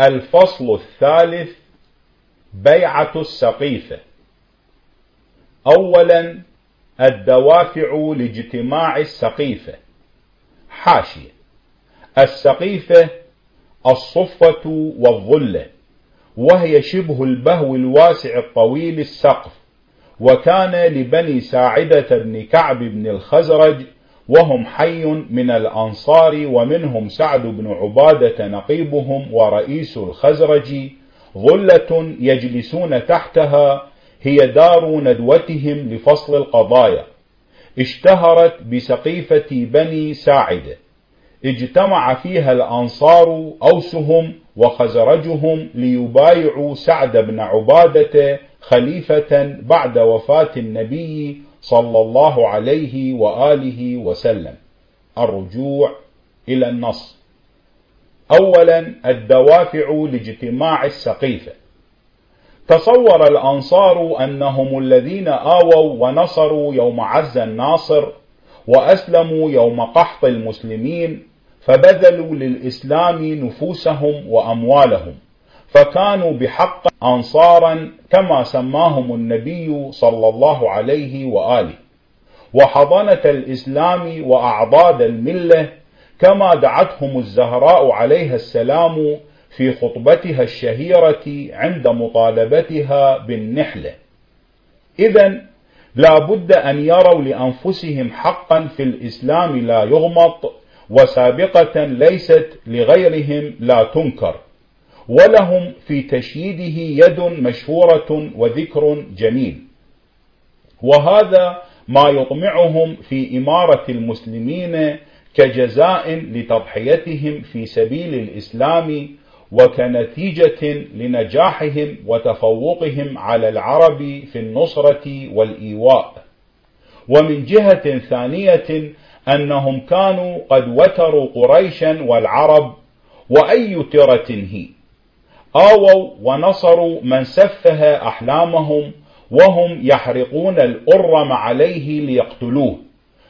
الفصل الثالث بيعة السقيفة. أولا الدوافع لاجتماع السقيفة. حاشية. السقيفة الصفة والظلة وهي شبه البهو الواسع الطويل السقف وكان لبني ساعدة بن كعب بن الخزرج وهم حي من الأنصار ومنهم سعد بن عبادة نقيبهم ورئيس الخزرج ظلة يجلسون تحتها هي دار ندوتهم لفصل القضايا. اشتهرت بسقيفة بني ساعدة اجتمع فيها الأنصار أوسهم وخزرجهم ليبايعوا سعد بن عبادة خليفة بعد وفاة النبي صلى الله عليه وآله وسلم. الرجوع إلى النص. أولا الدوافع لاجتماع السقيفة. تصور الأنصار أنهم الذين آووا ونصروا يوم عز الناصر وأسلموا يوم قحط المسلمين فبذلوا للإسلام نفوسهم وأموالهم. فكانوا بحق أنصارا كما سماهم النبي صلى الله عليه وآله. وحضنة الإسلام وأعضاد الملة كما دعتهم الزهراء عليها السلام في خطبتها الشهيرة عند مطالبتها بالنحلة. إذا لا بد أن يروا لأنفسهم حقا في الإسلام لا يغمط وسابقة ليست لغيرهم لا تنكر. ولهم في تشييده يد مشهورة وذكر جميل. وهذا ما يطمعهم في إمارة المسلمين كجزاء لتضحيتهم في سبيل الإسلام وكنتيجة لنجاحهم وتفوقهم على العرب في النصرة والإيواء. ومن جهة ثانية أنهم كانوا قد وتروا قريشا والعرب وأي ترة هي. آووا ونصروا من سفه أحلامهم وهم يحرقون الأرم عليه ليقتلوه.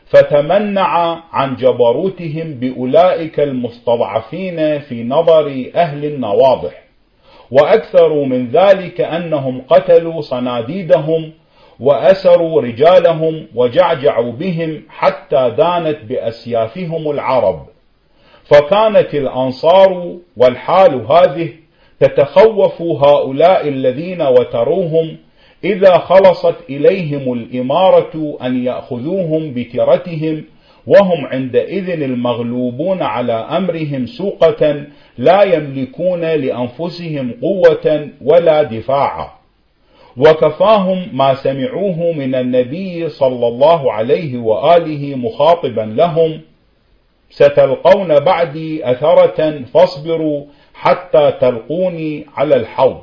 فتمنع عن جبروتهم بأولئك المستضعفين في نظر أهل النواضح. وأكثر من ذلك أنهم قتلوا صناديدهم وأسروا رجالهم وجعجعوا بهم حتى دانت بأسيافهم العرب. فكانت الأنصار والحال هذه تتخوف هؤلاء الذين وتروهم إذا خلصت إليهم الإمارة أن يأخذوهم بترتهم وهم عندئذ المغلوبون على أمرهم سوقة لا يملكون لأنفسهم قوة ولا دفاعا وكفاهم ما سمعوه من النبي صلى الله عليه وآله مخاطبا لهم ستلقون بعدي أثرة فاصبروا حتى تلقوني على الحوض.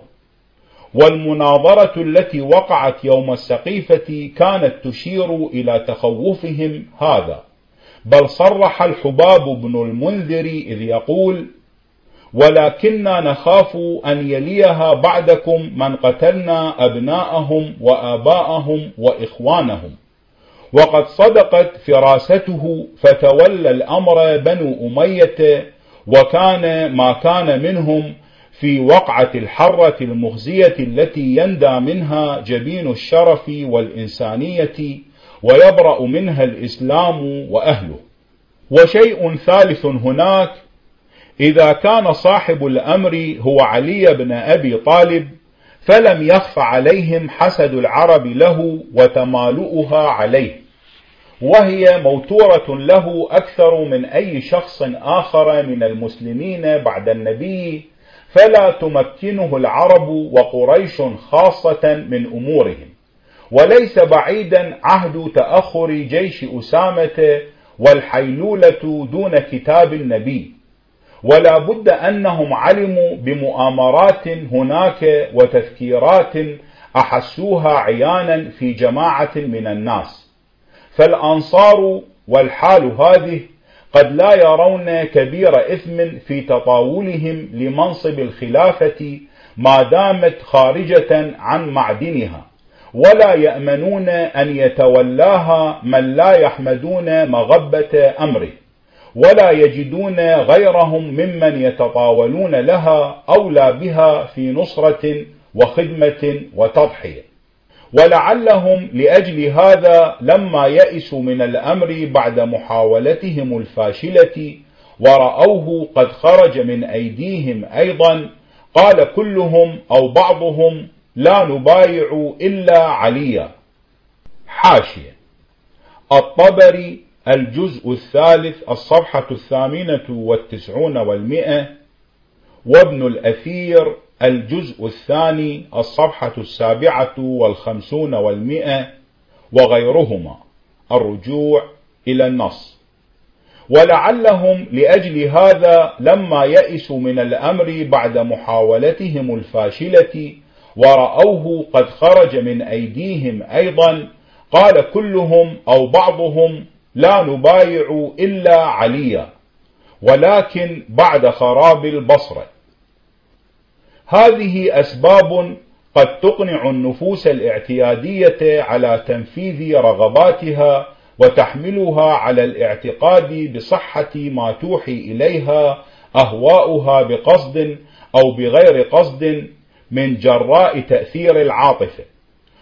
والمناظرة التي وقعت يوم السقيفة كانت تشير إلى تخوفهم هذا. بل صرح الحباب بن المنذر إذ يقول ولكننا نخاف أن يليها بعدكم من قتلنا أبناءهم وآباءهم وإخوانهم. وقد صدقت فراسته فتولى الأمر بنو أمية وكان ما كان منهم في وقعة الحرة المخزية التي يندى منها جبين الشرف والإنسانية ويبرأ منها الإسلام وأهله. وشيء ثالث هناك إذا كان صاحب الأمر هو علي بن أبي طالب فلم يخف عليهم حسد العرب له وتمالؤها عليه. وهي موتورة له أكثر من أي شخص آخر من المسلمين بعد النبي فلا تمكنه العرب وقريش خاصة من أمورهم. وليس بعيدا عهد تأخر جيش أسامة والحيلولة دون كتاب النبي. ولا بد أنهم علموا بمؤامرات هناك وتذكيرات أحسوها عيانا في جماعة من الناس. فالأنصار والحال هذه قد لا يرون كبير إثم في تطاولهم لمنصب الخلافة ما دامت خارجة عن معدنها ولا يأمنون أن يتولاها من لا يحمدون مغبة أمره ولا يجدون غيرهم ممن يتطاولون لها أولى بها في نصرة وخدمة وتضحية. ولعلهم لأجل هذا لما يئسوا من الأمر بعد محاولتهم الفاشلة ورأوه قد خرج من أيديهم أيضا قال كلهم أو بعضهم لا نبايع إلا عليا. حاشية. الطبري الجزء الثالث الصفحة الثامنة والتسعون والمئة وابن الأثير الجزء الثاني الصفحة السابعة والخمسون والمئة وغيرهما الرجوع إلى النص. ولعلهم لأجل هذا لما يئسوا من الأمر بعد محاولتهم الفاشلة ورأوه قد خرج من أيديهم أيضا قال كلهم أو بعضهم لا نبايع إلا عليا. ولكن بعد خراب البصرة هذه أسباب قد تقنع النفوس الاعتيادية على تنفيذ رغباتها وتحملها على الاعتقاد بصحة ما توحي إليها أهواؤها بقصد أو بغير قصد من جراء تأثير العاطفة.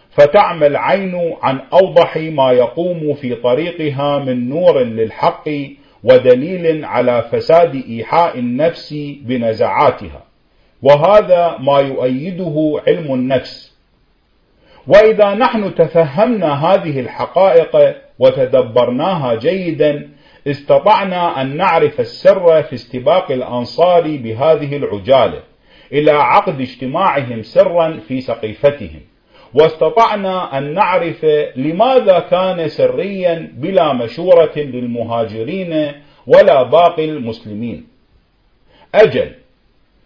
فتعمى العين عن أوضح ما يقوم في طريقها من نور للحق ودليل على فساد إيحاء النفس بنزعاتها. وهذا ما يؤيده علم النفس. وإذا نحن تفهمنا هذه الحقائق وتدبرناها جيدا استطعنا أن نعرف السر في استباق الأنصار بهذه العجالة إلى عقد اجتماعهم سرا في سقيفتهم. واستطعنا أن نعرف لماذا كان سريا بلا مشورة للمهاجرين ولا باقي المسلمين. أجل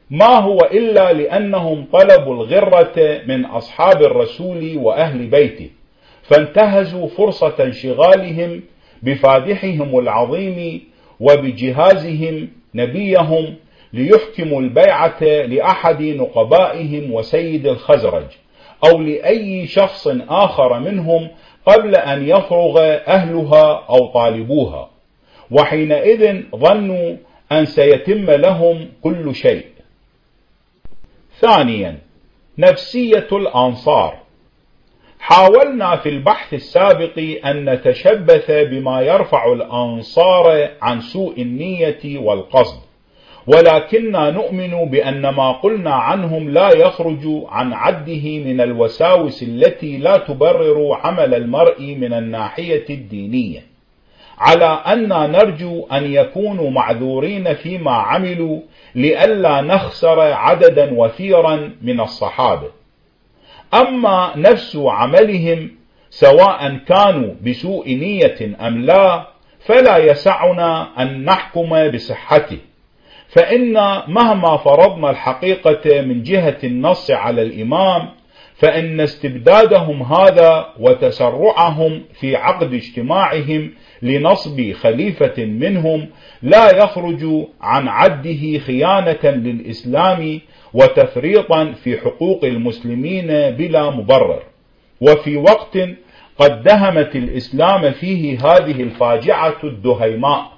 ما هو إلا لأنهم طلبوا الغرة من أصحاب الرسول وأهل بيته فانتهزوا فرصة انشغالهم بفادحهم العظيم وبجهازهم نبيهم ليحكموا البيعة لأحد نقبائهم وسيد الخزرج. أو لأي شخص آخر منهم قبل أن يفرغ أهلها أو طالبوها. وحينئذ ظنوا أن سيتم لهم كل شيء. ثانيا نفسية الأنصار. حاولنا في البحث السابق أن نتشبث بما يرفع الأنصار عن سوء النية والقصد. ولكننا نؤمن بأن ما قلنا عنهم لا يخرج عن عده من الوساوس التي لا تبرر عمل المرء من الناحية الدينية. على أن نرجو أن يكونوا معذورين فيما عملوا لئلا نخسر عددا وفيرا من الصحابة. أما نفس عملهم سواء كانوا بسوء نية أم لا فلا يسعنا أن نحكم بصحته. فإن مهما فرضنا الحقيقة من جهة النص على الإمام فإن استبدادهم هذا وتسرعهم في عقد اجتماعهم لنصب خليفة منهم لا يخرج عن عده خيانة للإسلام وتفريطا في حقوق المسلمين بلا مبرر. وفي وقت قد دهمت الإسلام فيه هذه الفاجعة الدهيماء.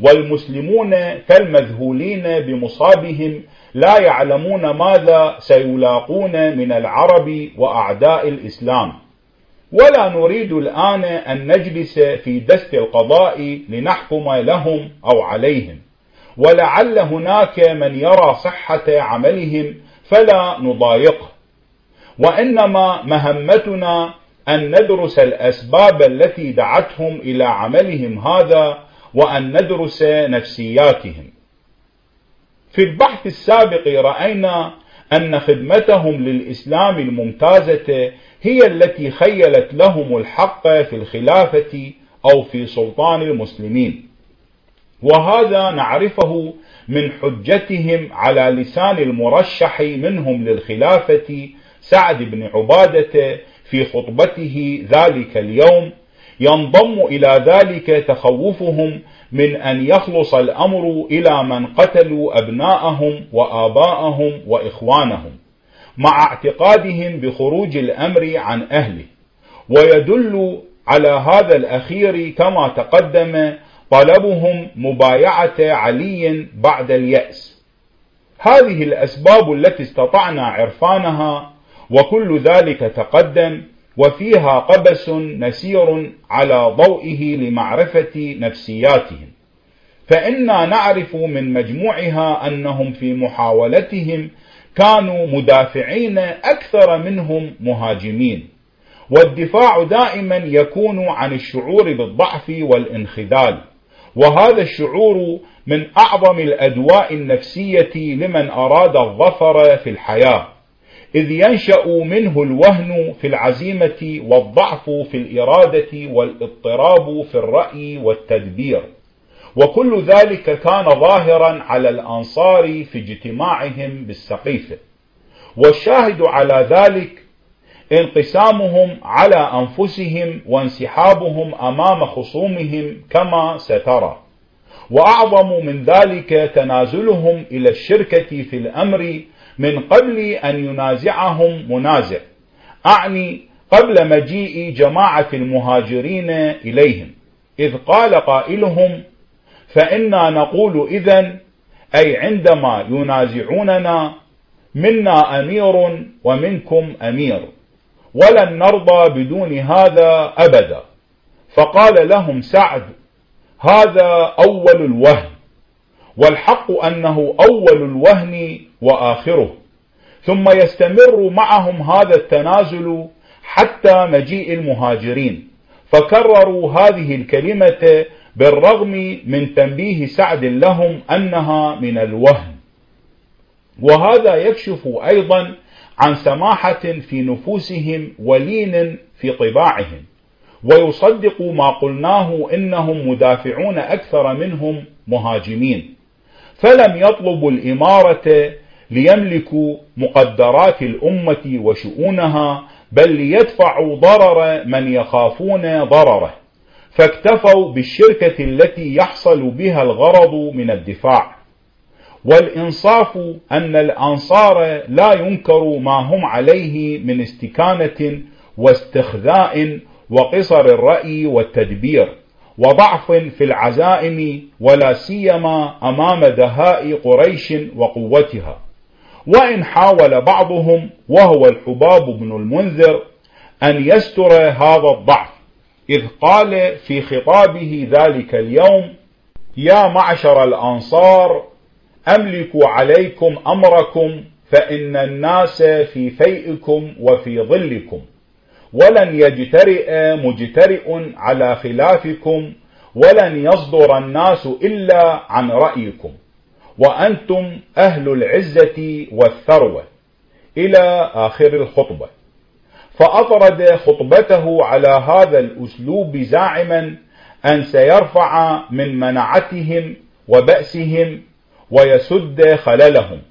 والمسلمون كالمذهولين بمصابهم لا يعلمون ماذا سيلاقون من العرب وأعداء الإسلام. ولا نريد الآن أن نجلس في دست القضاء لنحكم لهم أو عليهم. ولعل هناك من يرى صحة عملهم فلا نضايقه وإنما مهمتنا أن ندرس الأسباب التي دعتهم إلى عملهم هذا وأن ندرس نفسياتهم. في البحث السابق رأينا أن خدمتهم للإسلام الممتازة هي التي خيلت لهم الحق في الخلافة أو في سلطان المسلمين. وهذا نعرفه من حجتهم على لسان المرشح منهم للخلافة سعد بن عبادة في خطبته ذلك اليوم ينضم إلى ذلك تخوفهم من أن يخلص الأمر إلى من قتلوا أبناءهم وآباءهم وإخوانهم مع اعتقادهم بخروج الأمر عن أهله. ويدل على هذا الأخير كما تقدم طلبهم مبايعة علي بعد اليأس. هذه الأسباب التي استطعنا عرفانها وكل ذلك تقدم وفيها قبس نسير على ضوئه لمعرفة نفسياتهم. فإنا نعرف من مجموعها أنهم في محاولتهم كانوا مدافعين أكثر منهم مهاجمين. والدفاع دائما يكون عن الشعور بالضعف والانخذال. وهذا الشعور من أعظم الأدواء النفسية لمن أراد الظفر في الحياة. إذ ينشأ منه الوهن في العزيمة والضعف في الإرادة والاضطراب في الرأي والتدبير. وكل ذلك كان ظاهرا على الأنصار في اجتماعهم بالسقيفة والشاهد على ذلك انقسامهم على أنفسهم وانسحابهم أمام خصومهم كما سترى. وأعظم من ذلك تنازلهم إلى الشركة في الأمر من قبل أن ينازعهم منازع. أعني قبل مجيء جماعة المهاجرين إليهم. إذ قال قائلهم فإنا نقول إذا أي عندما ينازعوننا منا أمير ومنكم أمير. ولن نرضى بدون هذا أبدا. فقال لهم سعد هذا أول الوهن. والحق أنه أول الوهن وآخره. ثم يستمر معهم هذا التنازل حتى مجيء المهاجرين. فكرروا هذه الكلمة بالرغم من تنبيه سعد لهم أنها من الوهن. وهذا يكشف أيضا عن سماحة في نفوسهم ولين في طباعهم. ويصدق ما قلناه إنهم مدافعون أكثر منهم مهاجمين. فلم يطلبوا الإمارة ليملكوا مقدرات الأمة وشؤونها بل ليدفعوا ضرر من يخافون ضرره. فاكتفوا بالشركة التي يحصل بها الغرض من الدفاع. والإنصاف أن الأنصار لا ينكر ما هم عليه من استكانة واستخذاء وقصر الرأي والتدبير وضعف في العزائم ولا سيما أمام دهاء قريش وقوتها. وإن حاول بعضهم وهو الحباب بن المنذر أن يستر هذا الضعف. إذ قال في خطابه ذلك اليوم يا معشر الأنصار أملك عليكم أمركم فإن الناس في فيئكم وفي ظلكم ولن يجترئ مجترئ على خلافكم ولن يصدر الناس إلا عن رأيكم. وأنتم أهل العزة والثروة إلى آخر الخطبة. فأطرد خطبته على هذا الأسلوب زاعما أن سيرفع من منعتهم وبأسهم ويسد خللهم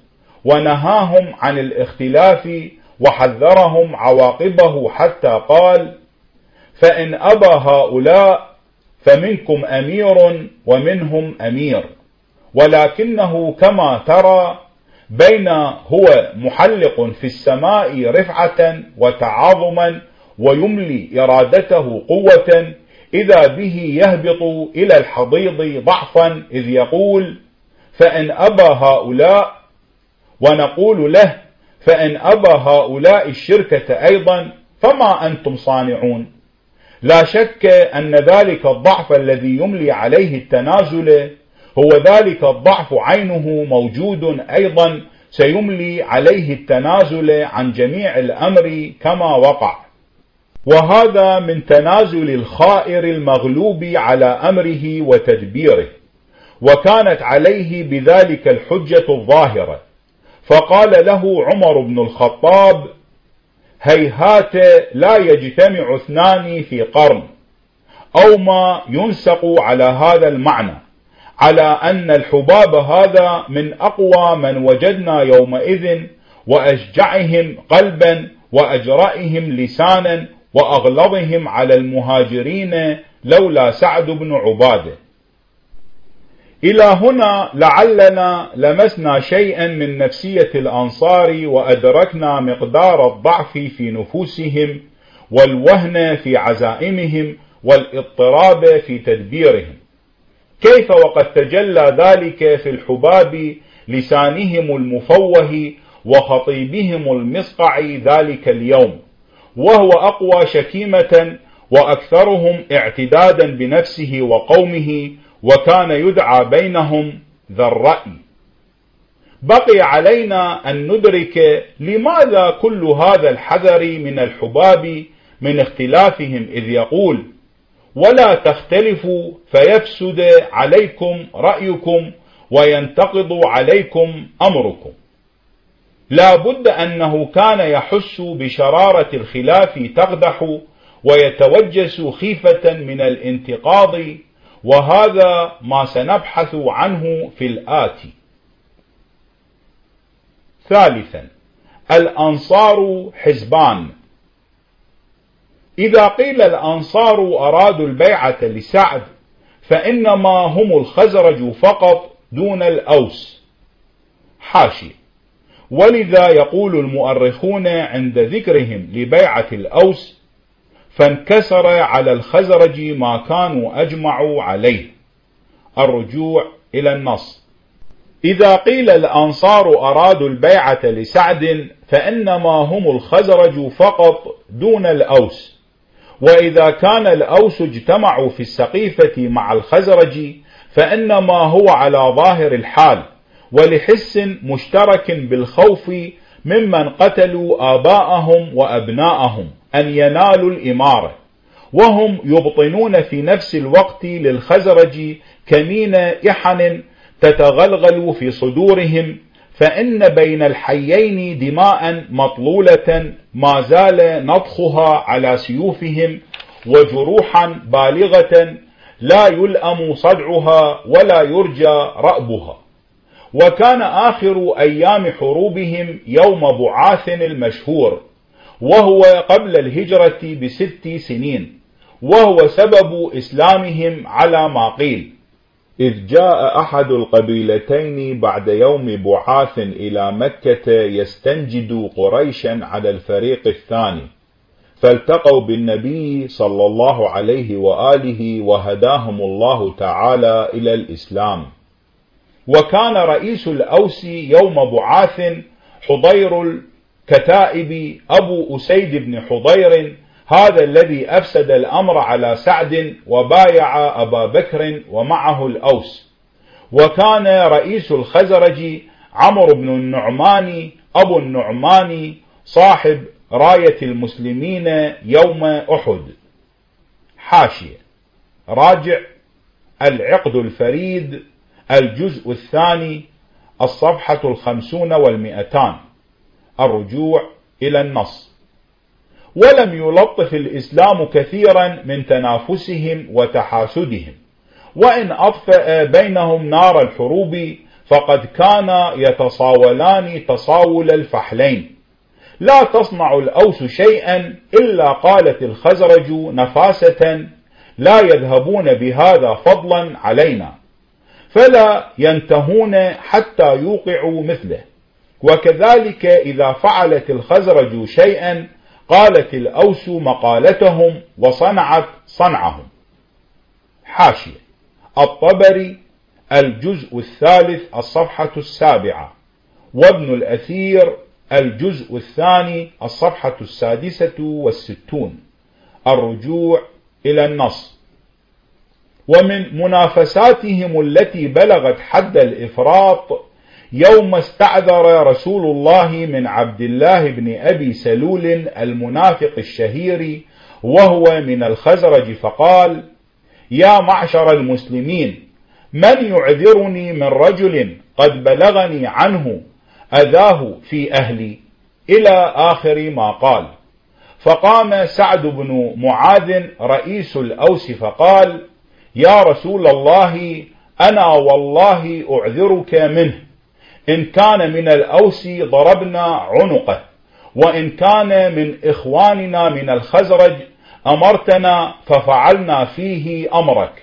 ونهاهم عن الاختلاف وحذرهم عواقبه حتى قال فإن أبى هؤلاء فمنكم أمير ومنهم أمير. ولكنه كما ترى بين هو محلق في السماء رفعة وتعاظما ويملي إرادته قوة إذا به يهبط إلى الحضيض ضعفا إذ يقول فإن أبى هؤلاء ونقول له فإن أبى هؤلاء الشركة أيضا فما أنتم صانعون؟ لا شك أن ذلك الضعف الذي يملي عليه التنازل هو ذلك الضعف عينه موجود أيضا سيملي عليه التنازل عن جميع الأمر كما وقع. وهذا من تنازل الخائر المغلوب على أمره وتدبيره وكانت عليه بذلك الحجة الظاهرة. فقال له عمر بن الخطاب هيهات لا يجتمع اثنان في قرن أو ما ينسق على هذا المعنى. على أن الحباب هذا من أقوى من وجدنا يومئذ وأشجعهم قلبا وأجرائهم لسانا وأغلظهم على المهاجرين لولا سعد بن عبادة. إلى هنا لعلنا لمسنا شيئا من نفسية الأنصار وأدركنا مقدار الضعف في نفوسهم والوهن في عزائمهم والإضطراب في تدبيرهم. كيف وقد تجلى ذلك في الحباب لسانهم المفوه وخطيبهم المصقع ذلك اليوم وهو أقوى شكيمة وأكثرهم اعتدادا بنفسه وقومه وكان يدعى بينهم ذا الرأي. بقي علينا أن ندرك لماذا كل هذا الحذر من الحباب من اختلافهم إذ يقول ولا تختلفوا فيفسد عليكم رأيكم وينتقض عليكم أمركم. لا بد أنه كان يحس بشرارة الخلاف تقدح ويتوجس خيفة من الانتقاض وهذا ما سنبحث عنه في الآتي ثالثا الأنصار حزبان. إذا قيل الأنصار أرادوا البيعة لسعد فإنما هم الخزرج فقط دون الأوس. حاشي ولذا يقول المؤرخون عند ذكرهم لبيعة الأوس فانكسر على الخزرج ما كانوا أجمعوا عليه. الرجوع إلى النص. إذا قيل الأنصار أرادوا البيعة لسعد فإنما هم الخزرج فقط دون الأوس. وإذا كان الأوس اجتمعوا في السقيفة مع الخزرج فإنما هو على ظاهر الحال ولحس مشترك بالخوف ممن قتلوا آباءهم وأبناءهم أن ينالوا الإمارة. وهم يبطنون في نفس الوقت للخزرج كمين إحن تتغلغل في صدورهم فإن بين الحيين دماء مطلولة ما زال نطخها على سيوفهم وجروحا بالغة لا يلأم صدعها ولا يرجى رأبها. وكان آخر أيام حروبهم يوم بعاث المشهور وهو قبل الهجرة بست سنين وهو سبب إسلامهم على ما قيل. إذ جاء أحد القبيلتين بعد يوم بعاث إلى مكة يستنجد قريشا على الفريق الثاني فالتقوا بالنبي صلى الله عليه وآله وهداهم الله تعالى إلى الإسلام. وكان رئيس الأوس يوم بعاث حضير الكتائب أبو أسيد بن حضير هذا الذي أفسد الأمر على سعد وبايع أبا بكر ومعه الأوس. وكان رئيس الخزرج عمرو بن النعمان أبو النعمان صاحب راية المسلمين يوم أحد. حاشية. راجع. العقد الفريد. الجزء الثاني. الصفحة الخمسون والمئتان. الرجوع إلى النص. ولم يلطف الإسلام كثيرا من تنافسهم وتحاسدهم. وإن أطفأ بينهم نار الحروب فقد كان يتصاولان تصاول الفحلين. لا تصنع الأوس شيئا إلا قالت الخزرج نفاسة لا يذهبون بهذا فضلا علينا. فلا ينتهون حتى يوقعوا مثله. وكذلك إذا فعلت الخزرج شيئا قالت الأوس مقالتهم وصنعت صنعهم. حاشية. الطبري الجزء الثالث الصفحة السابعة وابن الأثير الجزء الثاني الصفحة السادسة والستون. الرجوع إلى النص. ومن منافساتهم التي بلغت حد الإفراط يوم استعذر رسول الله من عبد الله بن أبي سلول المنافق الشهير وهو من الخزرج فقال يا معشر المسلمين من يعذرني من رجل قد بلغني عنه أذاه في أهلي إلى آخر ما قال؟ فقام سعد بن معاذ رئيس الأوس فقال يا رسول الله أنا والله أعذرك منه. إن كان من الأوس ضربنا عنقه وإن كان من إخواننا من الخزرج أمرتنا ففعلنا فيه أمرك.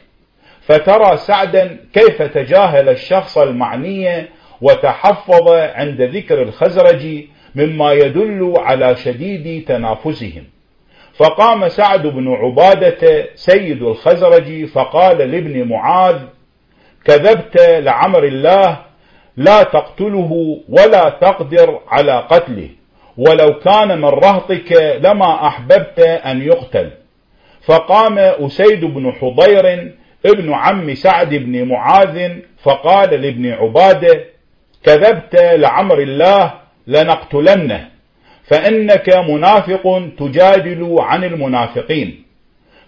فترى سعدا كيف تجاهل الشخص المعني وتحفظ عند ذكر الخزرج مما يدل على شديد تنافسهم. فقام سعد بن عبادة سيد الخزرج فقال لابن معاذ كذبت لعمر الله لا تقتله ولا تقدر على قتله. ولو كان من رهطك لما أحببت أن يقتل. فقام أسيد بن حضير ابن عم سعد بن معاذ فقال لابن عباده كذبت لعمر الله لنقتلنه. فإنك منافق تجادل عن المنافقين.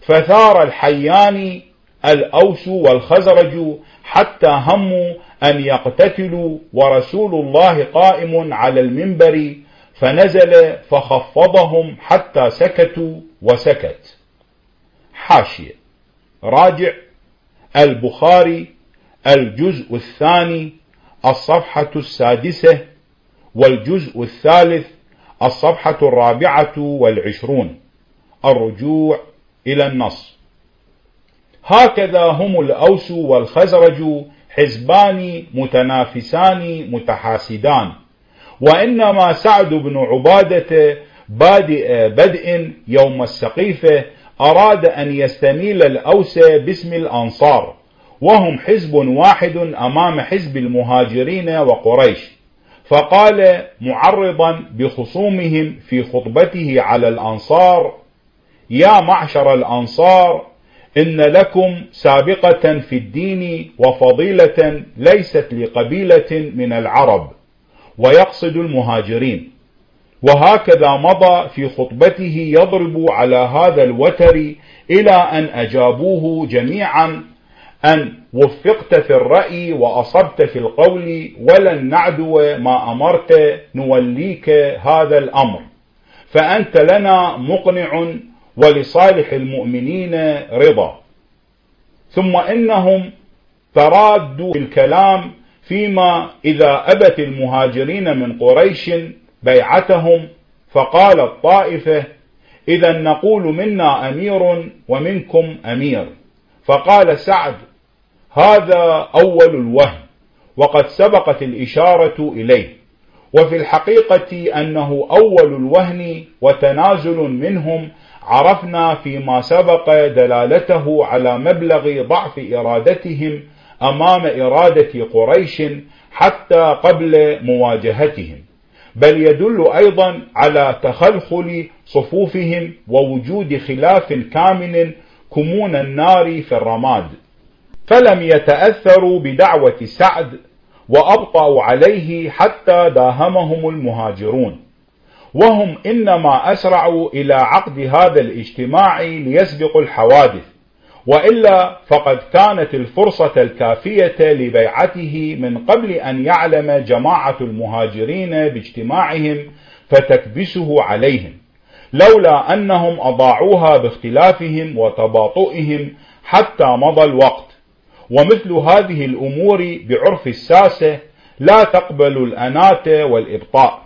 فثار الحيان الأوس والخزرج حتى هموا أن يقتتلوا ورسول الله قائم على المنبر فنزل فخفضهم حتى سكتوا وسكت. حاشية. راجع. البخاري. الجزء الثاني. الصفحة السادسة. والجزء الثالث. الصفحة الرابعة والعشرون. الرجوع إلى النص. هكذا هم الأوس والخزرج حزبان متنافسان متحاسدان. وإنما سعد بن عبادة بادئ بدء يوم السقيفة أراد أن يستميل الأوس باسم الأنصار وهم حزب واحد أمام حزب المهاجرين وقريش فقال معرضا بخصومهم في خطبته على الأنصار يا معشر الأنصار إن لكم سابقة في الدين وفضيلة ليست لقبيلة من العرب ويقصد المهاجرين. وهكذا مضى في خطبته يضرب على هذا الوتر إلى أن أجابوه جميعا أن وفقت في الرأي وأصبت في القول ولن نعدو ما أمرت نوليك هذا الأمر فأنت لنا مقنع ولصالح المؤمنين رضا. ثم إنهم ترادوا الكلام فيما إذا أبت المهاجرين من قريش بيعتهم فقال الطائفة إذا نقول منا أمير ومنكم أمير. فقال سعد هذا أول الوهم وقد سبقت الإشارة إليه. وفي الحقيقة أنه أول الوهن وتنازل منهم عرفنا فيما سبق دلالته على مبلغ ضعف إرادتهم أمام إرادة قريش حتى قبل مواجهتهم. بل يدل أيضا على تخلخل صفوفهم ووجود خلاف كامل كمون النار في الرماد. فلم يتأثروا بدعوة سعد وأبطأوا عليه حتى داهمهم المهاجرون. وهم إنما أسرعوا إلى عقد هذا الاجتماع ليسبقوا الحوادث وإلا فقد كانت الفرصة الكافية لبيعته من قبل أن يعلم جماعة المهاجرين باجتماعهم فتكبسه عليهم لولا أنهم أضاعوها باختلافهم وتباطؤهم حتى مضى الوقت. ومثل هذه الأمور بعرف الساسة لا تقبل الأنات والإبطاء.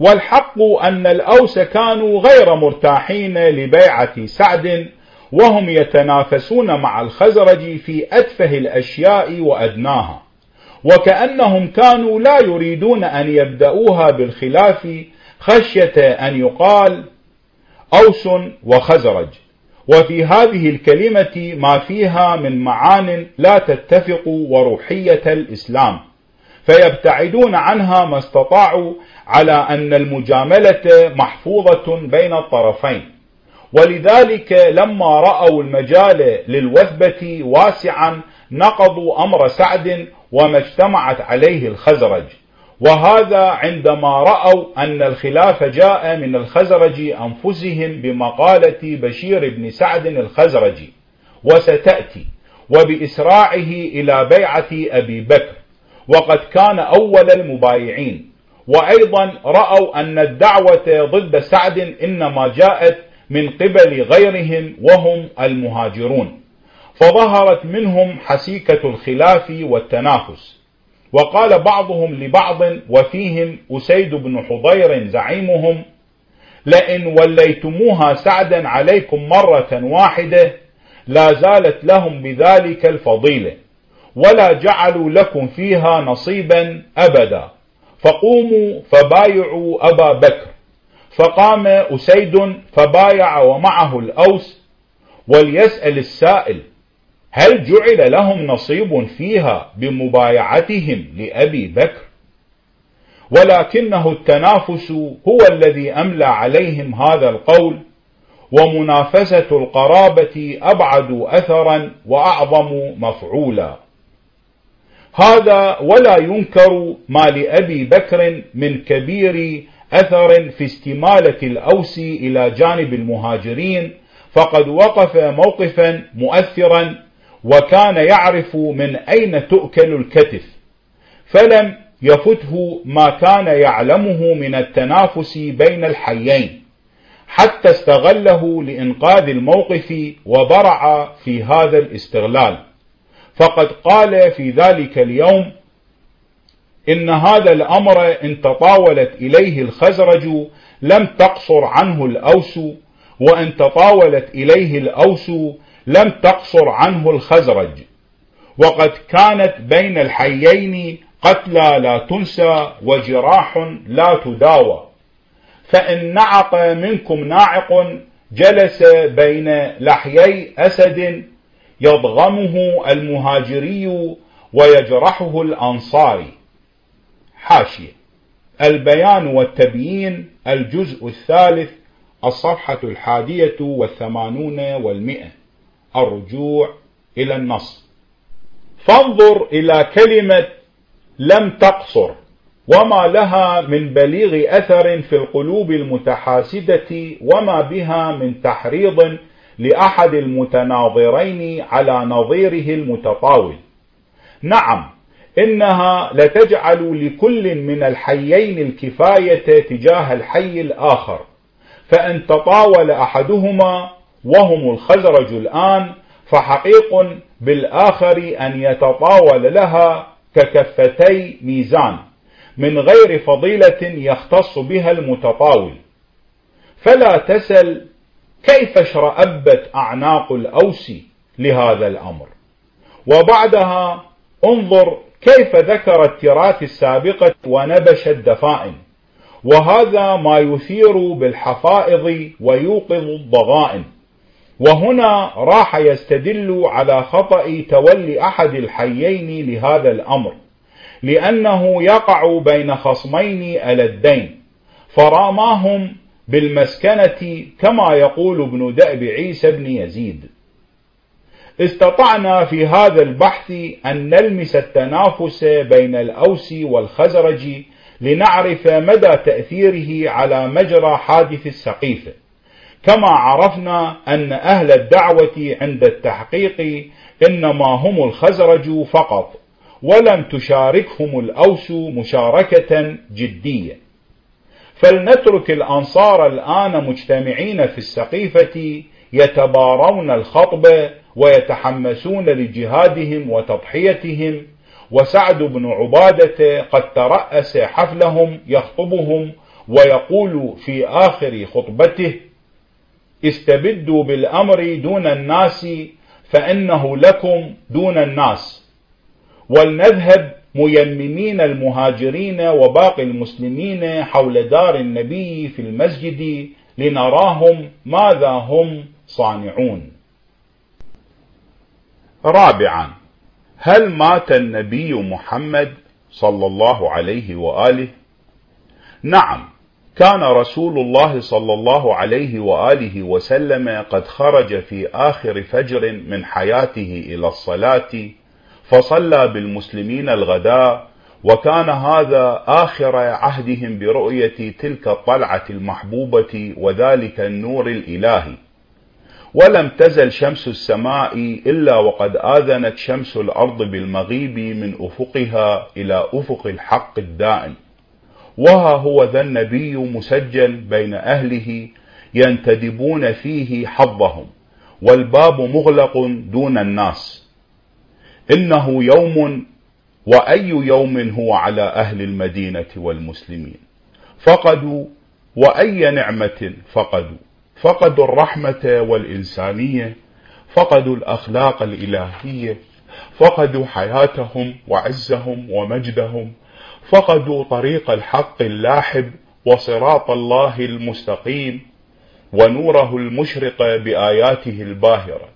والحق أن الأوس كانوا غير مرتاحين لبيعة سعد وهم يتنافسون مع الخزرج في أتفه الأشياء وأدناها. وكأنهم كانوا لا يريدون أن يبدأوها بالخلاف خشية أن يقال أوس وخزرج. وفي هذه الكلمة ما فيها من معان لا تتفق وروحية الإسلام. فيبتعدون عنها ما استطاعوا على أن المجاملة محفوظة بين الطرفين. ولذلك لما رأوا المجال للوثبة واسعا نقضوا أمر سعد وما اجتمعت عليه الخزرج. وهذا عندما رأوا أن الخلاف جاء من الخزرج أنفسهم بمقالة بشير بن سعد الخزرجي وستأتي وبإسراعه إلى بيعة أبي بكر. وقد كان أول المبايعين. وأيضا رأوا أن الدعوة ضد سعد إنما جاءت من قبل غيرهم وهم المهاجرون. فظهرت منهم حسيكة الخلاف والتنافس. وقال بعضهم لبعض وفيهم أسيد بن حضير زعيمهم لئن وليتموها سعدا عليكم مرة واحدة لا زالت لهم بذلك الفضيلة. ولا جعلوا لكم فيها نصيبا أبدا. فقوموا فبايعوا أبا بكر. فقام أسيد فبايع ومعه الأوس. وليسأل السائل هل جعل لهم نصيب فيها بمبايعتهم لأبي بكر؟ ولكنه التنافس هو الذي أملى عليهم هذا القول ومنافسة القرابة أبعد أثرا وأعظم مفعولا. هذا ولا ينكر ما لأبي بكر من كبير أثر في استمالة الأوس إلى جانب المهاجرين فقد وقف موقفا مؤثرا وكان يعرف من أين تؤكل الكتف فلم يفته ما كان يعلمه من التنافس بين الحيين حتى استغله لإنقاذ الموقف وبرع في هذا الاستغلال. فقد قال في ذلك اليوم إن هذا الأمر إن تطاولت إليه الخزرج لم تقصر عنه الأوس وإن تطاولت إليه الأوس لم تقصر عنه الخزرج. وقد كانت بين الحيين قتلى لا تنسى وجراح لا تداوى. فإن نعق منكم ناعق جلس بين لحيي أسد يضغمه المهاجري ويجرحه الأنصاري حاشية. البيان والتبيين الجزء الثالث الصفحة الحادية والثمانون والمئة. الرجوع إلى النص. فانظر إلى كلمة لم تقصر وما لها من بليغ أثر في القلوب المتحاسدة وما بها من تحريض لأحد المتناظرين على نظيره المتطاول. نعم إنها لتجعل لكل من الحيين الكفاية تجاه الحي الآخر فإن تطاول أحدهما وهم الخزرج الآن فحقيق بالآخر أن يتطاول لها ككفتي ميزان من غير فضيلة يختص بها المتطاول. فلا تسل كيف اشرأبت أعناق الأوس لهذا الأمر؟ وبعدها انظر كيف ذكر التراث السابقة ونبش الدفائن. وهذا ما يثير بالحفائظ ويوقظ الضغائن. وهنا راح يستدل على خطأ تولي أحد الحيين لهذا الأمر. لأنه يقع بين خصمين ألدين فراماهم بالمسكنة كما يقول ابن دأب عيسى بن يزيد. استطعنا في هذا البحث أن نلمس التنافس بين الأوس والخزرج لنعرف مدى تأثيره على مجرى حادث السقيفة كما عرفنا أن أهل الدعوة عند التحقيق إنما هم الخزرج فقط ولم تشاركهم الأوس مشاركة جدية. فلنترك الأنصار الآن مجتمعين في السقيفة يتبارون الخطب ويتحمسون لجهادهم وتضحيتهم وسعد بن عبادة قد ترأس حفلهم يخطبهم ويقول في آخر خطبته استبدوا بالأمر دون الناس فإنه لكم دون الناس ولنذهب ميممين المهاجرين وباقي المسلمين حول دار النبي في المسجد لنراهم ماذا هم صانعون. رابعا هل مات النبي محمد صلى الله عليه وآله؟ نعم كان رسول الله صلى الله عليه وآله وسلم قد خرج في آخر فجر من حياته إلى الصلاة فصلى بالمسلمين الغداء وكان هذا آخر عهدهم برؤية تلك الطلعة المحبوبة وذلك النور الإلهي. ولم تزل شمس السماء إلا وقد آذنت شمس الأرض بالمغيب من أفقها إلى أفق الحق الدائم. وها هو ذا النبي مسجل بين أهله ينتدبون فيه حظهم والباب مغلق دون الناس. إنه يوم وأي يوم هو على أهل المدينة والمسلمين. فقدوا وأي نعمة فقدوا. فقدوا الرحمة والإنسانية فقدوا الأخلاق الإلهية فقدوا حياتهم وعزهم ومجدهم فقدوا طريق الحق اللاحب وصراط الله المستقيم ونوره المشرق بآياته الباهرة.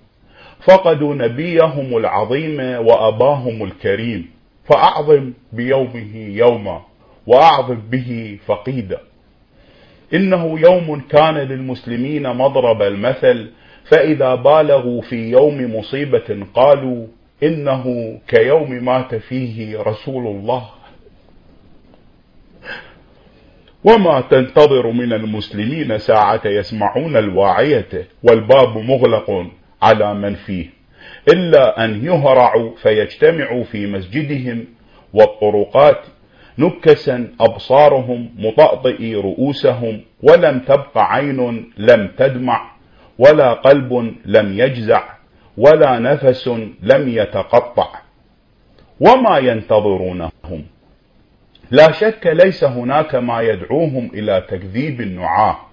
فقدوا نبيهم العظيم وأباهم الكريم فأعظم بيومه يوما وأعظم به فقيدا. إنه يوم كان للمسلمين مضرب المثل فإذا بالغوا في يوم مصيبة قالوا إنه كيوم مات فيه رسول الله. وما تنتظر من المسلمين ساعة يسمعون الواعية والباب مغلق. على من فيه إلا أن يهرعوا فيجتمعوا في مسجدهم والطرقات نكسا أبصارهم مطأطئي رؤوسهم ولم تبق عين لم تدمع ولا قلب لم يجزع ولا نفس لم يتقطع وما ينتظرونهم. لا شك ليس هناك ما يدعوهم إلى تكذيب النعاة.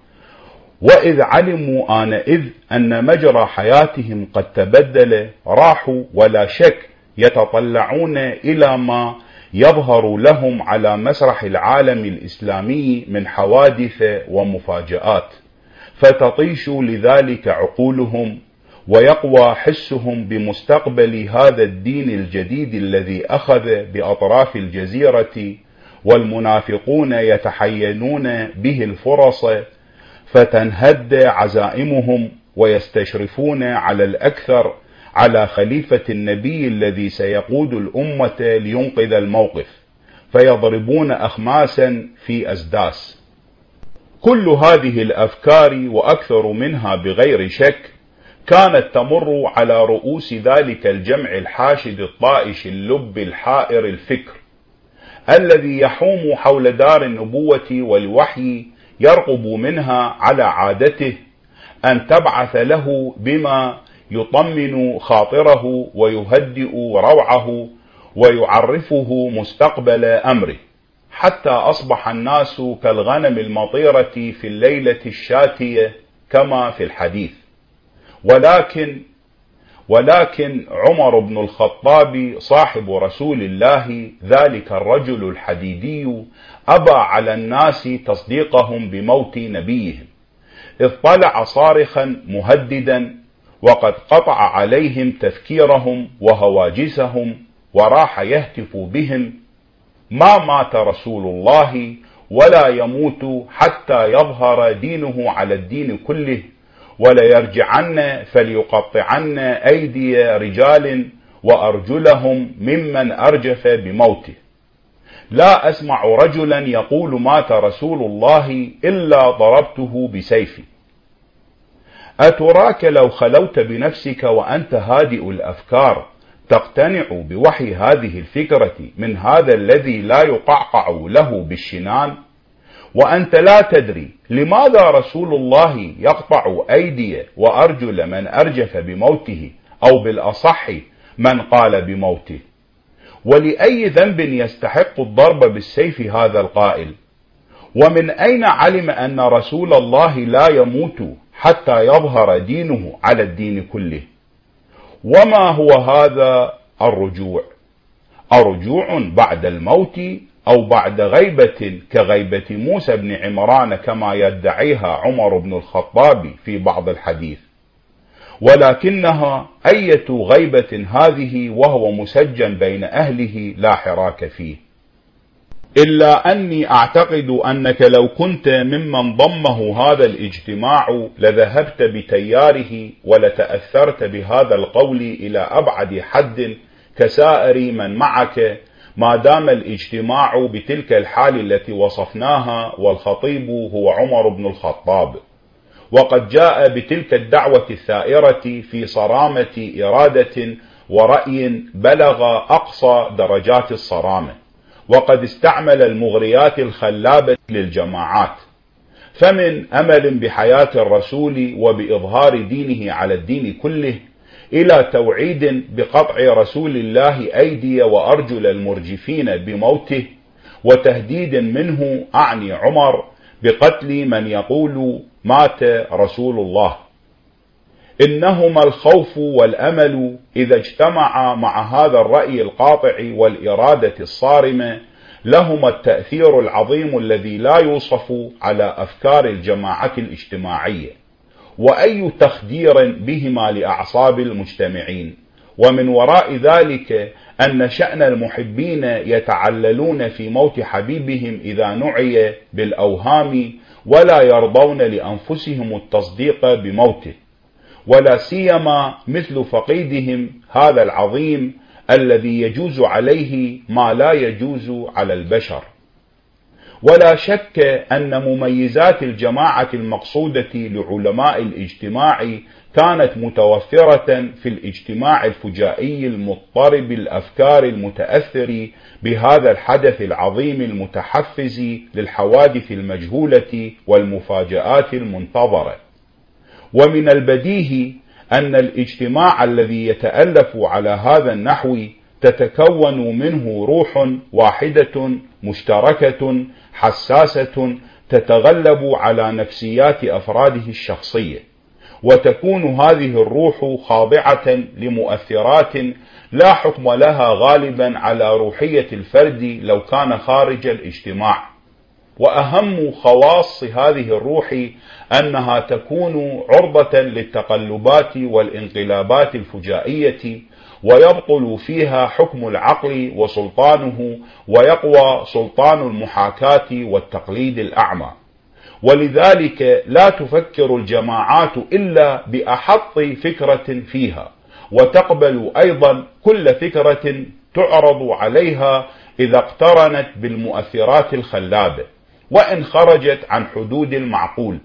وإذ علموا آنئذ أن مجرى حياتهم قد تبدل راحوا ولا شك يتطلعون إلى ما يظهر لهم على مسرح العالم الإسلامي من حوادث ومفاجآت. فتطيش لذلك عقولهم ويقوى حسهم بمستقبل هذا الدين الجديد الذي أخذ بأطراف الجزيرة والمنافقون يتحينون به الفرص فتنهد عزائمهم ويستشرفون على الأكثر على خليفة النبي الذي سيقود الأمة لينقذ الموقف فيضربون أخماسا في أسداس. كل هذه الأفكار وأكثر منها بغير شك كانت تمر على رؤوس ذلك الجمع الحاشد الطائش اللب الحائر الفكر الذي يحوم حول دار النبوة والوحي يرغب منها على عادته أن تبعث له بما يطمن خاطره ويهدئ روعه ويعرفه مستقبل أمره. حتى أصبح الناس كالغنم المطيرة في الليلة الشاتية كما في الحديث. ولكن ولكن عمر بن الخطاب صاحب رسول الله ذلك الرجل الحديدي أبى على الناس تصديقهم بموت نبيهم إذ طلع صارخا مهددا وقد قطع عليهم تفكيرهم وهواجسهم وراح يهتف بهم ما مات رسول الله ولا يموت حتى يظهر دينه على الدين كله وليرجعن فليقطعن أيدي رجال وأرجلهم ممن أرجف بموته. لا أسمع رجلا يقول مات رسول الله إلا ضربته بسيفي. أتراك لو خلوت بنفسك وأنت هادئ الأفكار تقتنع بوحي هذه الفكرة من هذا الذي لا يقعقع له بالشنان؟ وأنت لا تدري لماذا رسول الله يقطع أيدي وأرجل من أرجف بموته أو بالأصح من قال بموته. ولأي ذنب يستحق الضرب بالسيف هذا القائل. ومن أين علم أن رسول الله لا يموت حتى يظهر دينه على الدين كله؟ وما هو هذا الرجوع؟ الرجوع بعد الموت أو بعد غيبة كغيبة موسى بن عمران كما يدعيها عمر بن الخطاب في بعض الحديث؟ ولكنها أية غيبة هذه وهو مسجن بين أهله لا حراك فيه. إلا أني أعتقد أنك لو كنت ممن ضمه هذا الاجتماع لذهبت بتياره ولتأثرت بهذا القول إلى أبعد حد كسائر من معك ما دام الاجتماع بتلك الحال التي وصفناها والخطيب هو عمر بن الخطاب. وقد جاء بتلك الدعوة الثائرة في صرامة إرادة ورأي بلغ أقصى درجات الصرامة وقد استعمل المغريات الخلابة للجماعات. فمن أمل بحياة الرسول وبإظهار دينه على الدين كله إلى توعيد بقطع رسول الله أيدي وأرجل المرجفين بموته وتهديد منه أعني عمر بقتل من يقول مات رسول الله. إنهما الخوف والأمل إذا اجتمعا مع هذا الرأي القاطع والإرادة الصارمة لهما التأثير العظيم الذي لا يوصف على أفكار الجماعة الاجتماعية. وأي تخدير بهما لأعصاب المجتمعين؟ ومن وراء ذلك أن شأن المحبين يتعللون في موت حبيبهم إذا نعي بالأوهام ولا يرضون لأنفسهم التصديق بموته. ولا سيما مثل فقيدهم هذا العظيم الذي يجوز عليه ما لا يجوز على البشر. ولا شك أن مميزات الجماعة المقصودة لعلماء الاجتماع كانت متوفرة في الاجتماع الفجائي المضطرب الأفكار المتأثر بهذا الحدث العظيم المتحفز للحوادث المجهولة والمفاجآت المنتظرة. ومن البديهي أن الاجتماع الذي يتألف على هذا النحو تتكون منه روح واحدة مشتركة حساسة تتغلب على نفسيات أفراده الشخصية. وتكون هذه الروح خاضعة لمؤثرات لا حكم لها غالبا على روحية الفرد لو كان خارج الاجتماع. وأهم خواص هذه الروح أنها تكون عرضة للتقلبات والانقلابات الفجائية ويبطل فيها حكم العقل وسلطانه ويقوى سلطان المحاكاة والتقليد الأعمى. ولذلك لا تفكر الجماعات إلا بأحط فكرة فيها وتقبل أيضا كل فكرة تعرض عليها إذا اقترنت بالمؤثرات الخلابة وإن خرجت عن حدود المعقول.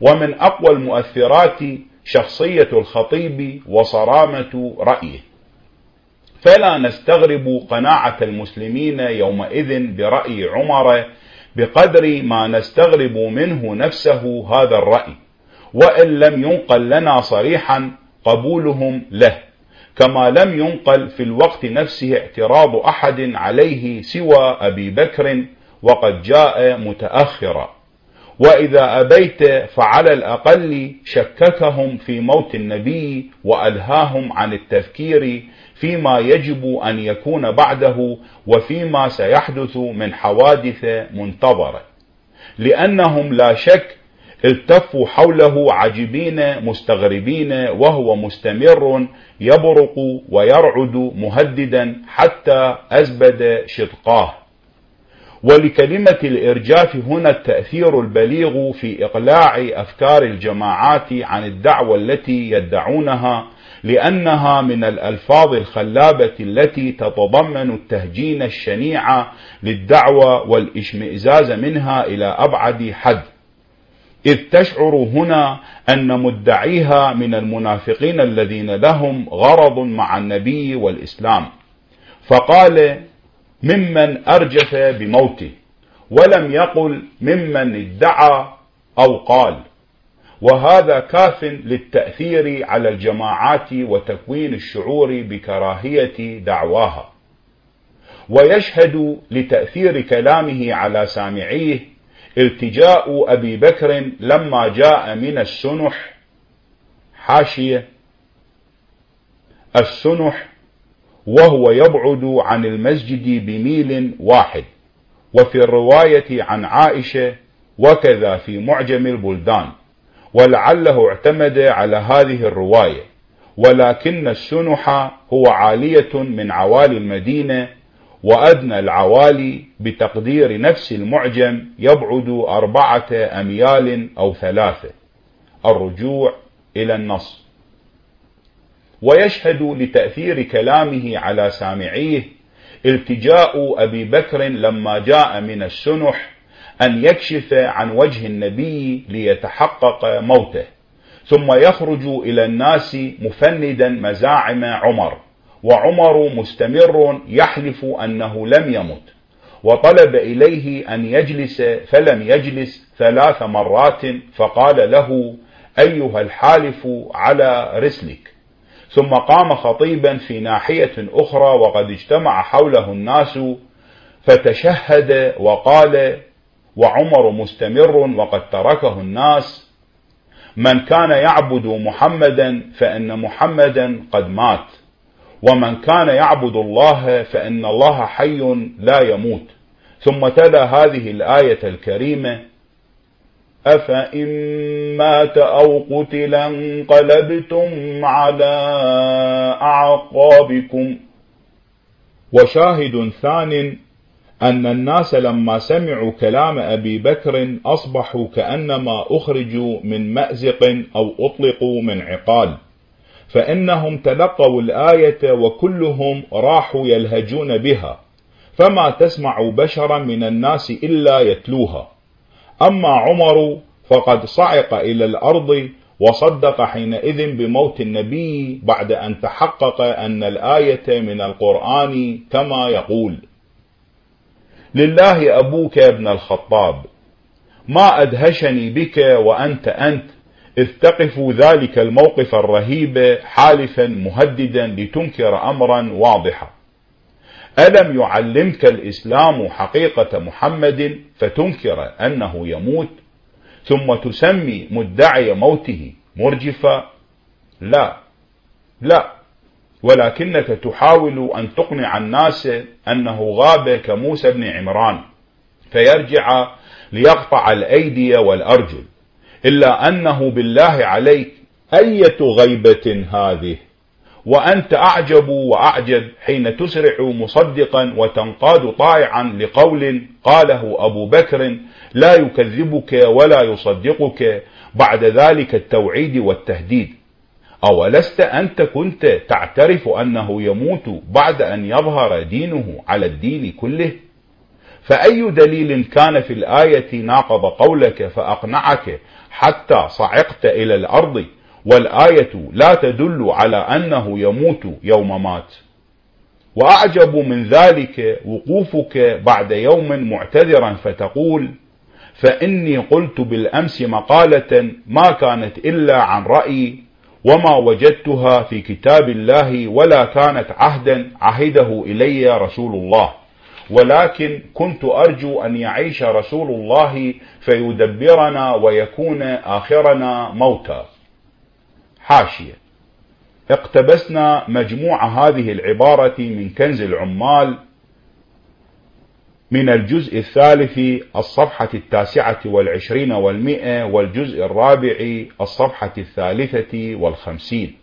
ومن أقوى المؤثرات شخصية الخطيب وصرامة رأيه. فلا نستغرب قناعة المسلمين يومئذ برأي عمر بقدر ما نستغرب منه نفسه هذا الرأي وإن لم ينقل لنا صريحا قبولهم له كما لم ينقل في الوقت نفسه اعتراض أحد عليه سوى أبي بكر وقد جاء متأخرا. وإذا أبيت فعلى الأقل شككهم في موت النبي وألهاهم عن التفكير فيما يجب أن يكون بعده وفيما سيحدث من حوادث منتظرة. لأنهم لا شك التفوا حوله عجبين مستغربين وهو مستمر يبرق ويرعد مهددا حتى أزبد شدقاه. ولكلمة الإرجاف هنا التأثير البليغ في إقلاع أفكار الجماعات عن الدعوة التي يدعونها لأنها من الألفاظ الخلابة التي تتضمن التهجين الشنيع للدعوة والإشمئزاز منها إلى أبعد حد. إذ تشعر هنا أن مدعيها من المنافقين الذين لهم غرض مع النبي والإسلام. فقال ممن أرجف بموته ولم يقل ممن ادعى أو قال. وهذا كاف للتأثير على الجماعات وتكوين الشعور بكراهية دعواها. ويشهد لتأثير كلامه على سامعيه التجاء أبي بكر لما جاء من السنح حاشية السنح وهو يبعد عن المسجد بميل واحد وفي الرواية عن عائشة وكذا في معجم البلدان ولعله اعتمد على هذه الرواية ولكن السنح هو عالية من عوالي المدينة وأدنى العوالي بتقدير نفس المعجم يبعد أربعة أميال أو ثلاثة الرجوع إلى النص. ويشهد لتأثير كلامه على سامعيه التجاء أبي بكر لما جاء من السنح أن يكشف عن وجه النبي ليتحقق موته ثم يخرج إلى الناس مفندا مزاعم عمر وعمر مستمر يحلف أنه لم يمت وطلب إليه أن يجلس فلم يجلس ثلاث مرات فقال له أيها الحالف على رسلك ثم قام خطيبا في ناحية أخرى وقد اجتمع حوله الناس فتشهد وقال وعمر مستمر وقد تركه الناس من كان يعبد محمدا فإن محمدا قد مات ومن كان يعبد الله فإن الله حي لا يموت. ثم تلا هذه الآية الكريمة أفإن مات أو قتل انقلبتم على أعقابكم وشاهد ثان أن الناس لما سمعوا كلام أبي بكر أصبحوا كأنما أخرجوا من مأزق أو أطلقوا من عقال فإنهم تلقوا الآية وكلهم راحوا يلهجون بها فما تسمع بشرا من الناس إلا يتلوها أما عمر فقد صعق إلى الأرض وصدق حينئذ بموت النبي بعد أن تحقق أن الآية من القرآن كما يقول لله أبوك يا ابن الخطاب ما أدهشني بك وأنت أنت إذ تقف ذلك الموقف الرهيب حالفا مهددا لتنكر أمرا واضحا. ألم يعلمك الإسلام حقيقة محمد فتنكر أنه يموت؟ ثم تسمي مدعي موته مرجفا؟ لا. لا. ولكنك تحاول أن تقنع الناس أنه غاب كموسى بن عمران فيرجع ليقطع الأيدي والأرجل إلا أنه بالله عليك أية غيبة هذه؟ وأنت أعجب وأعجب حين تسرع مصدقا وتنقاد طائعا لقول قاله أبو بكر لا يكذبك ولا يصدقك بعد ذلك التوعيد والتهديد. أولست أنت كنت تعترف أنه يموت بعد أن يظهر دينه على الدين كله؟ فأي دليل كان في الآية ناقض قولك فأقنعك حتى صعقت إلى الأرض؟ والآية لا تدل على أنه يموت يوم مات. وأعجب من ذلك وقوفك بعد يوم معتذرا فتقول فإني قلت بالأمس مقالة ما كانت إلا عن رأيي وما وجدتها في كتاب الله ولا كانت عهدا عهده إلي رسول الله. ولكن كنت أرجو أن يعيش رسول الله فيدبرنا ويكون آخرنا موتا. حاشية. اقتبسنا مجموع هذه العبارة من كنز العمال من الجزء الثالث الصفحة التاسعة والعشرين والمئة والجزء الرابع الصفحة الثالثة والخمسين.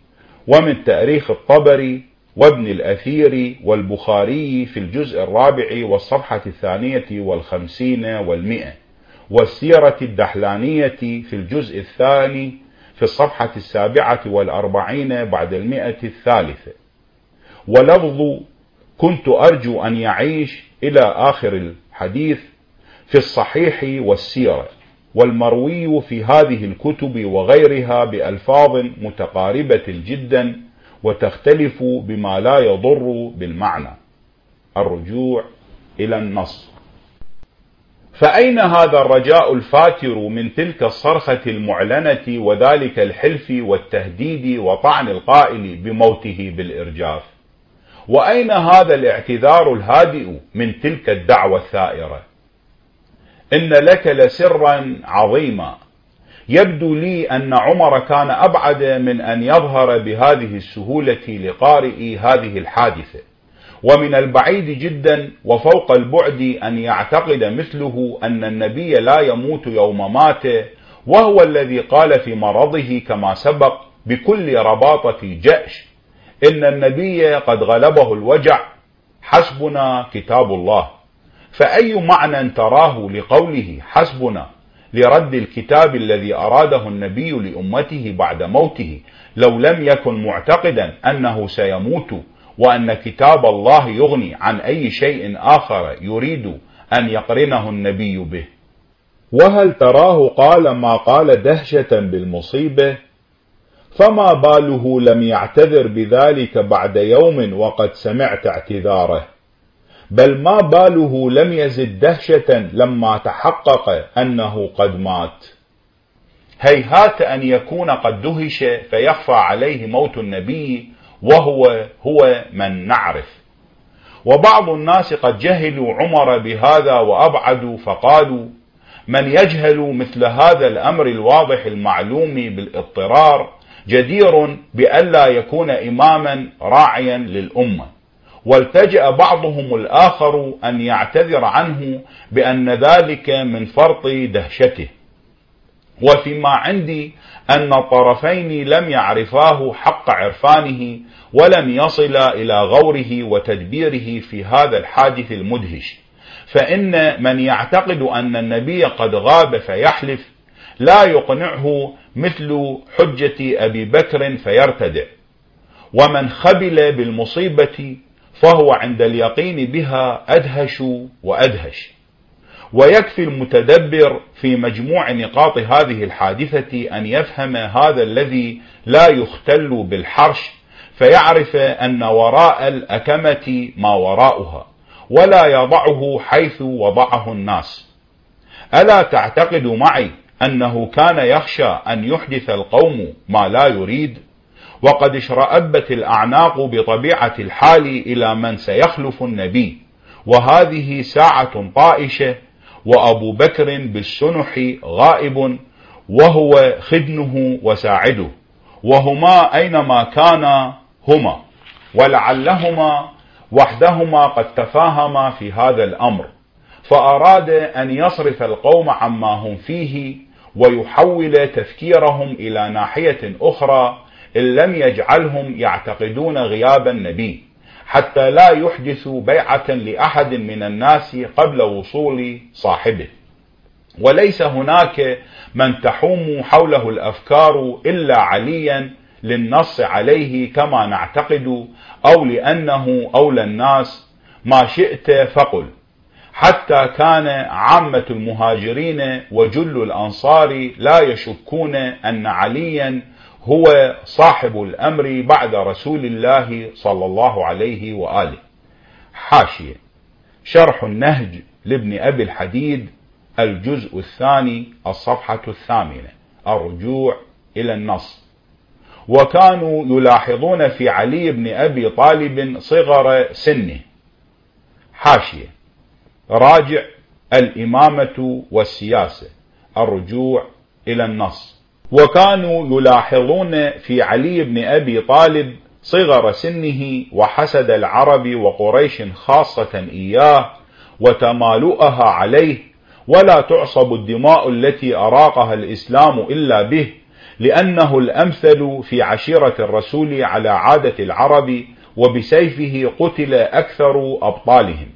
ومن تاريخ الطبري وابن الأثير والبخاري في الجزء الرابع والصفحة الثانية والخمسين والمئة. والسيرة الدحلانية في الجزء الثاني في الصفحة السابعة والأربعين بعد المئة الثالثة. ولفظ كنت أرجو أن يعيش إلى آخر الحديث في الصحيح والسيرة والمروي في هذه الكتب وغيرها بألفاظ متقاربة جدا وتختلف بما لا يضر بالمعنى. الرجوع إلى النص. فأين هذا الرجاء الفاتر من تلك الصرخة المعلنة وذلك الحلف والتهديد وطعن القائل بموته بالإرجاف؟ وأين هذا الاعتذار الهادئ من تلك الدعوة الثائرة؟ إن لك لسرا عظيما. يبدو لي أن عمر كان أبعد من أن يظهر بهذه السهولة لقارئ هذه الحادثة. ومن البعيد جدا وفوق البعد أن يعتقد مثله أن النبي لا يموت يوم مات وهو الذي قال في مرضه كما سبق بكل رباطة جأش إن النبي قد غلبه الوجع. حسبنا كتاب الله. فأي معنى تراه لقوله حسبنا لرد الكتاب الذي أراده النبي لأمته بعد موته لو لم يكن معتقدا أنه سيموت وأن كتاب الله يغني عن أي شيء آخر يريد أن يقرنه النبي به. وهل تراه قال ما قال دهشة بالمصيبة؟ فما باله لم يعتذر بذلك بعد يوم وقد سمعت اعتذاره. بل ما باله لم يزد دهشة لما تحقق أنه قد مات. هيهات أن يكون قد دهش فيخفى عليه موت النبي وهو هو من نعرف. وبعض الناس قد جهلوا عمر بهذا وأبعدوا فقالوا من يجهل مثل هذا الأمر الواضح المعلوم بالاضطرار جدير بألا يكون إماما راعيا للأمة. والتجأ بعضهم الآخر أن يعتذر عنه بأن ذلك من فرط دهشته. وفيما عندي أن الطرفين لم يعرفاه حق عرفانه ولم يصلا إلى غوره وتدبيره في هذا الحادث المدهش. فإن من يعتقد أن النبي قد غاب فيحلف لا يقنعه مثل حجة أبي بكر فيرتدع. ومن خبل بالمصيبة فهو عند اليقين بها أدهش وأدهش. ويكفي المتدبر في مجموع نقاط هذه الحادثة أن يفهم هذا الذي لا يختل بالحرش فيعرف أن وراء الأكمة ما وراءها ولا يضعه حيث وضعه الناس. ألا تعتقد معي أنه كان يخشى أن يحدث القوم ما لا يريد؟ وقد اشرأبت الأعناق بطبيعة الحال إلى من سيخلف النبي وهذه ساعة طائشة وأبو بكر بالسنح غائب وهو خدنه وساعده وهما أينما كانا هما ولعلهما وحدهما قد تفاهما في هذا الأمر. فأراد أن يصرف القوم عما هم فيه ويحول تفكيرهم إلى ناحية أخرى إن لم يجعلهم يعتقدون غياب النبي حتى لا يحدثوا بيعة لأحد من الناس قبل وصول صاحبه. وليس هناك من تحوم حوله الأفكار إلا عليا للنص عليه كما نعتقد أو لأنه أولى الناس ما شئت فقل. حتى كان عامة المهاجرين وجل الأنصار لا يشكون أن عليا هو صاحب الأمر بعد رسول الله صلى الله عليه وآله. حاشية. شرح النهج لابن أبي الحديد الجزء الثاني الصفحة الثامنة. الرجوع إلى النص. وكانوا يلاحظون في علي بن أبي طالب صغر سنه. حاشية. راجع الإمامة والسياسة. الرجوع إلى النص. وكانوا يلاحظون في علي بن أبي طالب صغر سنه وحسد العرب وقريش خاصة إياه وتمالؤها عليه ولا تعصب الدماء التي أراقها الإسلام إلا به لأنه الأمثل في عشيرة الرسول على عادة العرب وبسيفه قتل أكثر أبطالهم.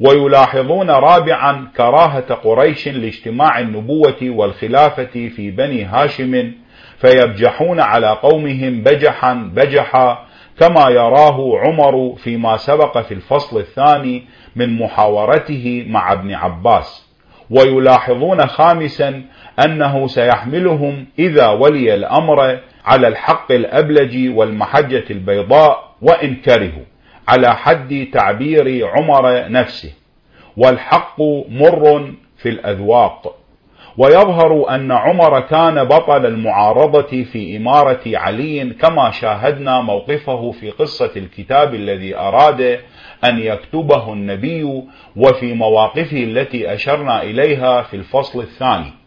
ويلاحظون رابعا كراهة قريش لاجتماع النبوة والخلافة في بني هاشم فيبجحون على قومهم بجحا بجحا كما يراه عمر فيما سبق في الفصل الثاني من محاورته مع ابن عباس. ويلاحظون خامسا أنه سيحملهم إذا ولي الأمر على الحق الأبلج والمحجة البيضاء وإن كرهوا على حد تعبير عمر نفسه. والحق مر في الأذواق. ويظهر أن عمر كان بطل المعارضة في إمارة علي كما شاهدنا موقفه في قصة الكتاب الذي أراد أن يكتبه النبي وفي مواقفه التي أشرنا إليها في الفصل الثاني.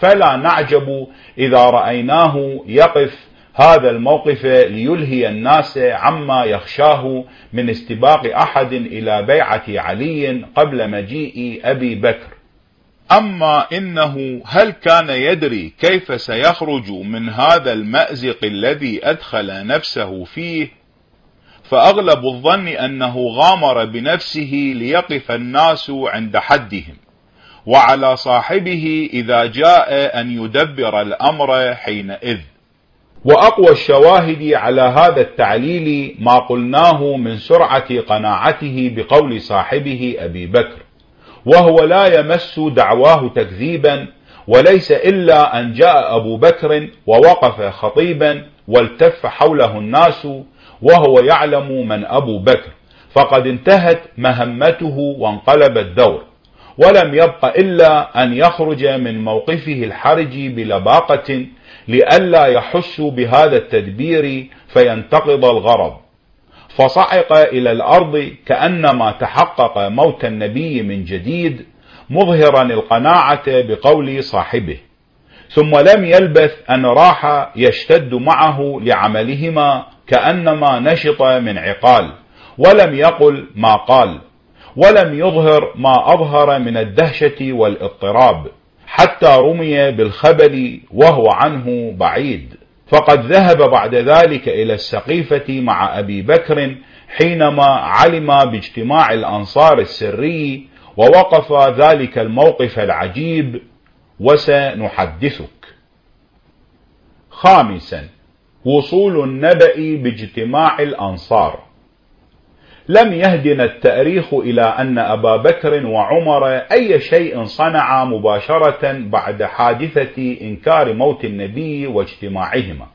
فلا نعجب إذا رأيناه يقف هذا الموقف ليلهي الناس عما يخشاه من استباق أحد إلى بيعة علي قبل مجيء أبي بكر. أما إنه هل كان يدري كيف سيخرج من هذا المأزق الذي أدخل نفسه فيه؟ فأغلب الظن أنه غامر بنفسه ليقف الناس عند حدهم. وعلى صاحبه إذا جاء أن يدبر الأمر حينئذ. وأقوى الشواهد على هذا التعليل ما قلناه من سرعة قناعته بقول صاحبه أبي بكر وهو لا يمس دعواه تكذيبا وليس إلا أن جاء أبو بكر ووقف خطيبا والتف حوله الناس وهو يعلم من أبو بكر فقد انتهت مهمته وانقلب الدور. ولم يبق إلا أن يخرج من موقفه الحرج بلباقة لئلا يحسوا بهذا التدبير فينتقض الغرض. فصعق إلى الأرض كأنما تحقق موت النبي من جديد مظهرا القناعة بقول صاحبه. ثم لم يلبث أن راح يشتد معه لعملهما كأنما نشط من عقال ولم يقل ما قال. ولم يظهر ما أظهر من الدهشة والاضطراب حتى رمي بالخبل وهو عنه بعيد. فقد ذهب بعد ذلك إلى السقيفة مع أبي بكر حينما علم باجتماع الأنصار السري ووقف ذلك الموقف العجيب وسنحدثك. خامسا وصول النبأ باجتماع الأنصار. لم يهدنا التأريخ إلى أن أبا بكر وعمر أي شيء صنع مباشرة بعد حادثة إنكار موت النبي واجتماعهما.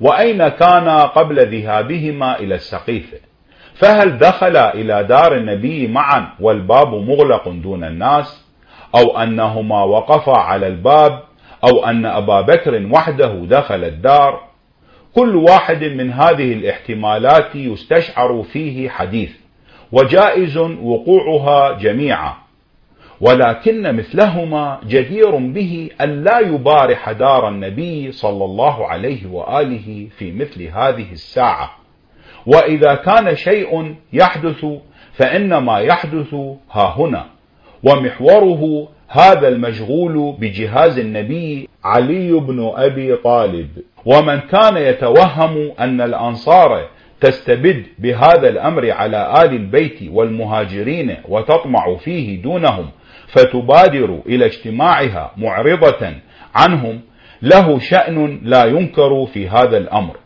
وأين كان قبل ذهابهما إلى السقيفة فهل دخل إلى دار النبي معا والباب مغلق دون الناس؟ أو أنهما وقفا على الباب؟ أو أن أبا بكر وحده دخل الدار؟ كل واحد من هذه الاحتمالات يستشعر فيه حديث وجائز وقوعها جميعا. ولكن مثلهما جدير به أن لا يبارح دار النبي صلى الله عليه وآله في مثل هذه الساعة. وإذا كان شيء يحدث فإنما يحدث ها هنا ومحوره هذا المشغول بجهاز النبي علي بن أبي طالب. ومن كان يتوهم أن الأنصار تستبد بهذا الأمر على آل البيت والمهاجرين وتطمع فيه دونهم فتبادر إلى اجتماعها معرضة عنهم له شأن لا ينكر في هذا الأمر.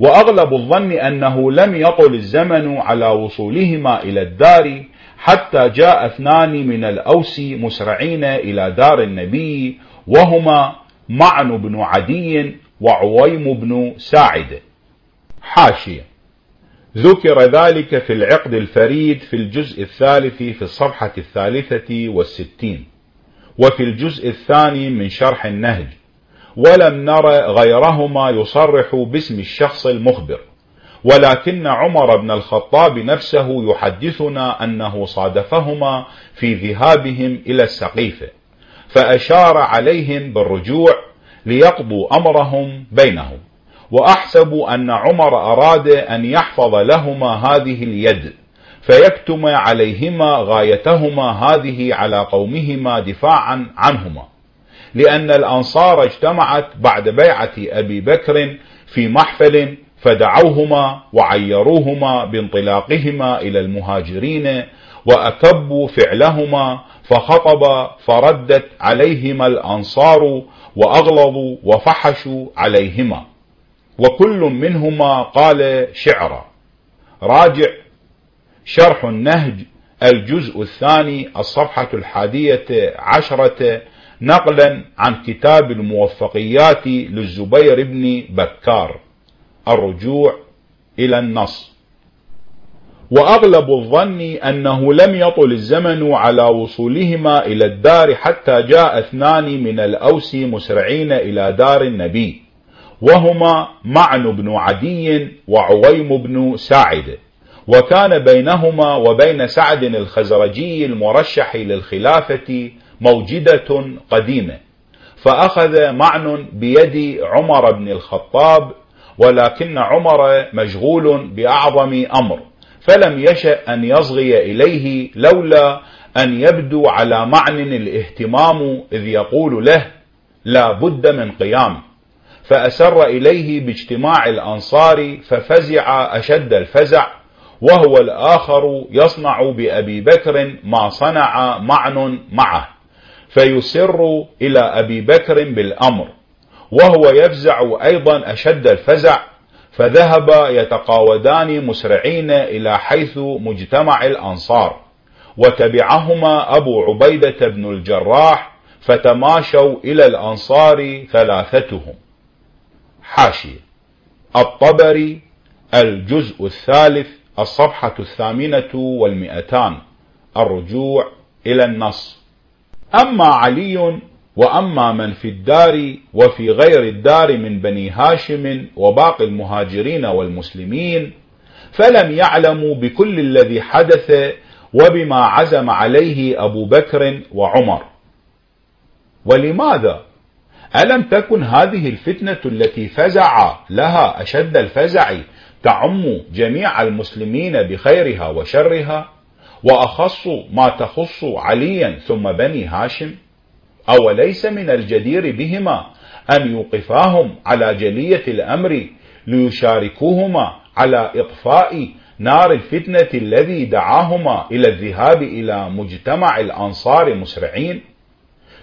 وأغلب الظن أنه لم يطل الزمن على وصولهما إلى الدار حتى جاء اثنان من الأوس مسرعين إلى دار النبي وهما معن بن عدي وعويم بن ساعد. حاشية. ذكر ذلك في العقد الفريد في الجزء الثالث في الصفحة الثالثة والستين وفي الجزء الثاني من شرح النهج. ولم نر غيرهما يصرح باسم الشخص المخبر. ولكن عمر بن الخطاب نفسه يحدثنا أنه صادفهما في ذهابهم إلى السقيفة فأشار عليهم بالرجوع ليقضوا أمرهم بينهم وأحسب أن عمر أراد أن يحفظ لهما هذه اليد فيكتم عليهما غايتهما هذه على قومهما دفاعا عنهما لأن الأنصار اجتمعت بعد بيعة أبي بكر في محفل فدعوهما وعيروهما بانطلاقهما إلى المهاجرين وأكبوا فعلهما فخطب فردت عليهما الأنصار وأغلظوا وفحشوا عليهما. وكل منهما قال شعرا. راجع. شرح النهج. الجزء الثاني. الصفحة الحادية عشرة. نقلا عن كتاب الموفقيات للزبير بن بكار. الرجوع إلى النص. وأغلب الظن أنه لم يطل الزمن على وصولهما إلى الدار حتى جاء اثنان من الأوس مسرعين إلى دار النبي وهما معن بن عدي وعويم بن ساعد وكان بينهما وبين سعد الخزرجي المرشح للخلافة موجدة قديمة فأخذ معن بيد عمر بن الخطاب ولكن عمر مشغول بأعظم أمر فلم يشأ أن يصغي إليه لولا أن يبدو على معنى الاهتمام إذ يقول له لا بد من قيام فأسر إليه باجتماع الأنصار ففزع أشد الفزع وهو الآخر يصنع بأبي بكر ما صنع معن معه فيسر إلى أبي بكر بالأمر. وهو يفزع أيضا أشد الفزع فذهب يتقاودان مسرعين إلى حيث مجتمع الأنصار وتبعهما أبو عبيدة بن الجراح فتماشوا إلى الأنصار ثلاثتهم. حاشية الطبري الجزء الثالث الصفحة الثامنة والمئتان الرجوع إلى النص. أما علي وأما من في الدار وفي غير الدار من بني هاشم وباقي المهاجرين والمسلمين فلم يعلموا بكل الذي حدث وبما عزم عليه أبو بكر وعمر ولماذا؟ ألم تكن هذه الفتنة التي فزع لها أشد الفزع تعم جميع المسلمين بخيرها وشرها وأخص ما تخص عليا ثم بني هاشم أوليس من الجدير بهما أن يوقفاهم على جلية الأمر ليشاركوهما على إطفاء نار الفتنة الذي دعاهما إلى الذهاب إلى مجتمع الأنصار مسرعين؟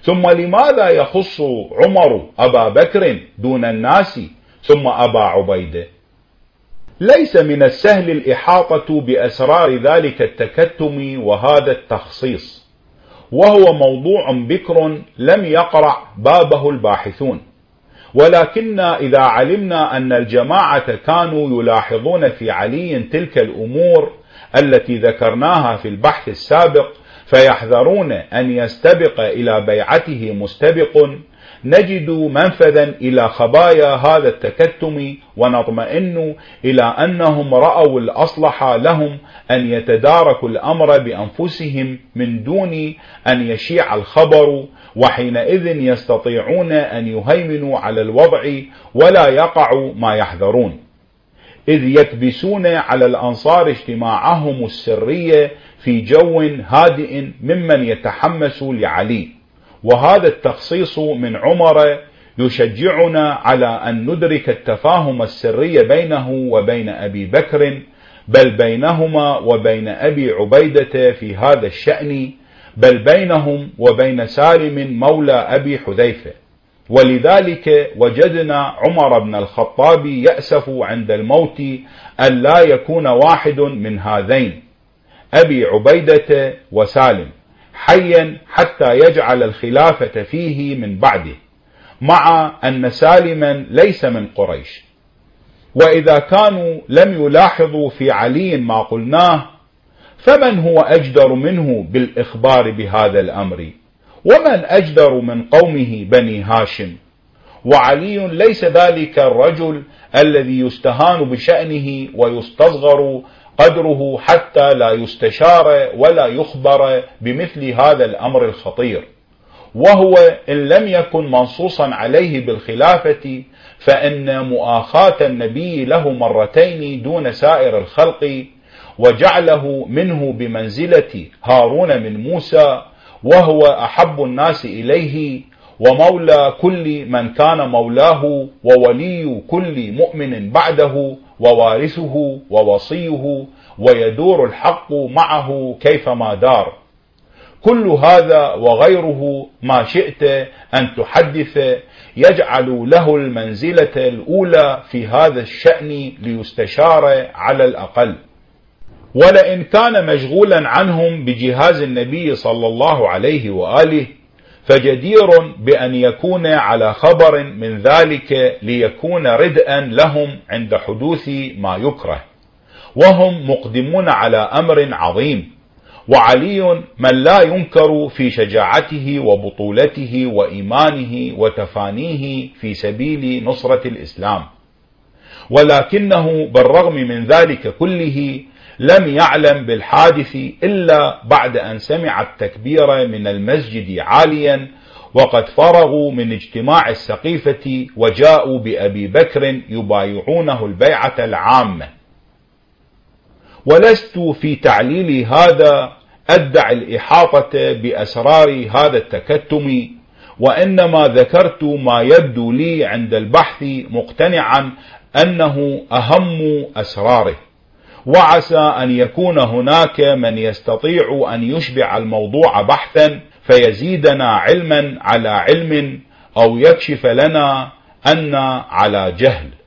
ثم لماذا يخص عمر أبا بكر دون الناس ثم أبا عبيدة ليس من السهل الإحاطة بأسرار ذلك التكتم وهذا التخصيص. وهو موضوع بكر لم يقرع بابه الباحثون. ولكن إذا علمنا أن الجماعة كانوا يلاحظون في علي تلك الأمور التي ذكرناها في البحث السابق فيحذرون أن يستبق إلى بيعته مستبق نجد منفذا إلى خبايا هذا التكتم ونطمئن إلى أنهم رأوا الأصلح لهم أن يتداركوا الأمر بأنفسهم من دون أن يشيع الخبر وحينئذ يستطيعون أن يهيمنوا على الوضع ولا يقع ما يحذرون. إذ يكبسون على الأنصار اجتماعهم السرية في جو هادئ ممن يتحمس لعلي. وهذا التخصيص من عمر يشجعنا على أن ندرك التفاهم السري بينه وبين أبي بكر بل بينهما وبين أبي عبيدة في هذا الشأن بل بينهم وبين سالم مولى أبي حذيفة. ولذلك وجدنا عمر بن الخطاب يأسف عند الموت أن لا يكون واحد من هذين أبي عبيدة وسالم. حيا حتى يجعل الخلافة فيه من بعده مع أن سالما ليس من قريش. وإذا كانوا لم يلاحظوا في علي ما قلناه فمن هو أجدر منه بالإخبار بهذا الأمر؟ ومن أجدر من قومه بني هاشم؟ وعلي ليس ذلك الرجل الذي يستهان بشأنه ويستصغر قدره حتى لا يستشار ولا يخبر بمثل هذا الأمر الخطير. وهو إن لم يكن منصوصا عليه بالخلافة فإن مؤاخاة النبي له مرتين دون سائر الخلق وجعله منه بمنزلة هارون من موسى وهو أحب الناس إليه ومولى كل من كان مولاه وولي كل مؤمن بعده ووارثه ووصيه ويدور الحق معه كيفما دار. كل هذا وغيره ما شئت أن تحدث يجعل له المنزلة الأولى في هذا الشأن ليستشار على الأقل. ولئن كان مشغولا عنهم بجهاز النبي صلى الله عليه وآله فجدير بأن يكون على خبر من ذلك ليكون ردءا لهم عند حدوث ما يكره. وهم مقدمون على أمر عظيم. وعلي من لا ينكر في شجاعته وبطولته وإيمانه وتفانيه في سبيل نصرة الإسلام. ولكنه بالرغم من ذلك كله لم يعلم بالحادث إلا بعد أن سمع التكبير من المسجد عاليا وقد فرغوا من اجتماع السقيفة وجاءوا بأبي بكر يبايعونه البيعة العامة. ولست في تعليل هذا أدعي الإحاطة بأسرار هذا التكتم وإنما ذكرت ما يبدو لي عند البحث مقتنعا أنه أهم أسراره. وعسى أن يكون هناك من يستطيع أن يشبع الموضوع بحثا فيزيدنا علما على علم أو يكشف لنا أن على جهل.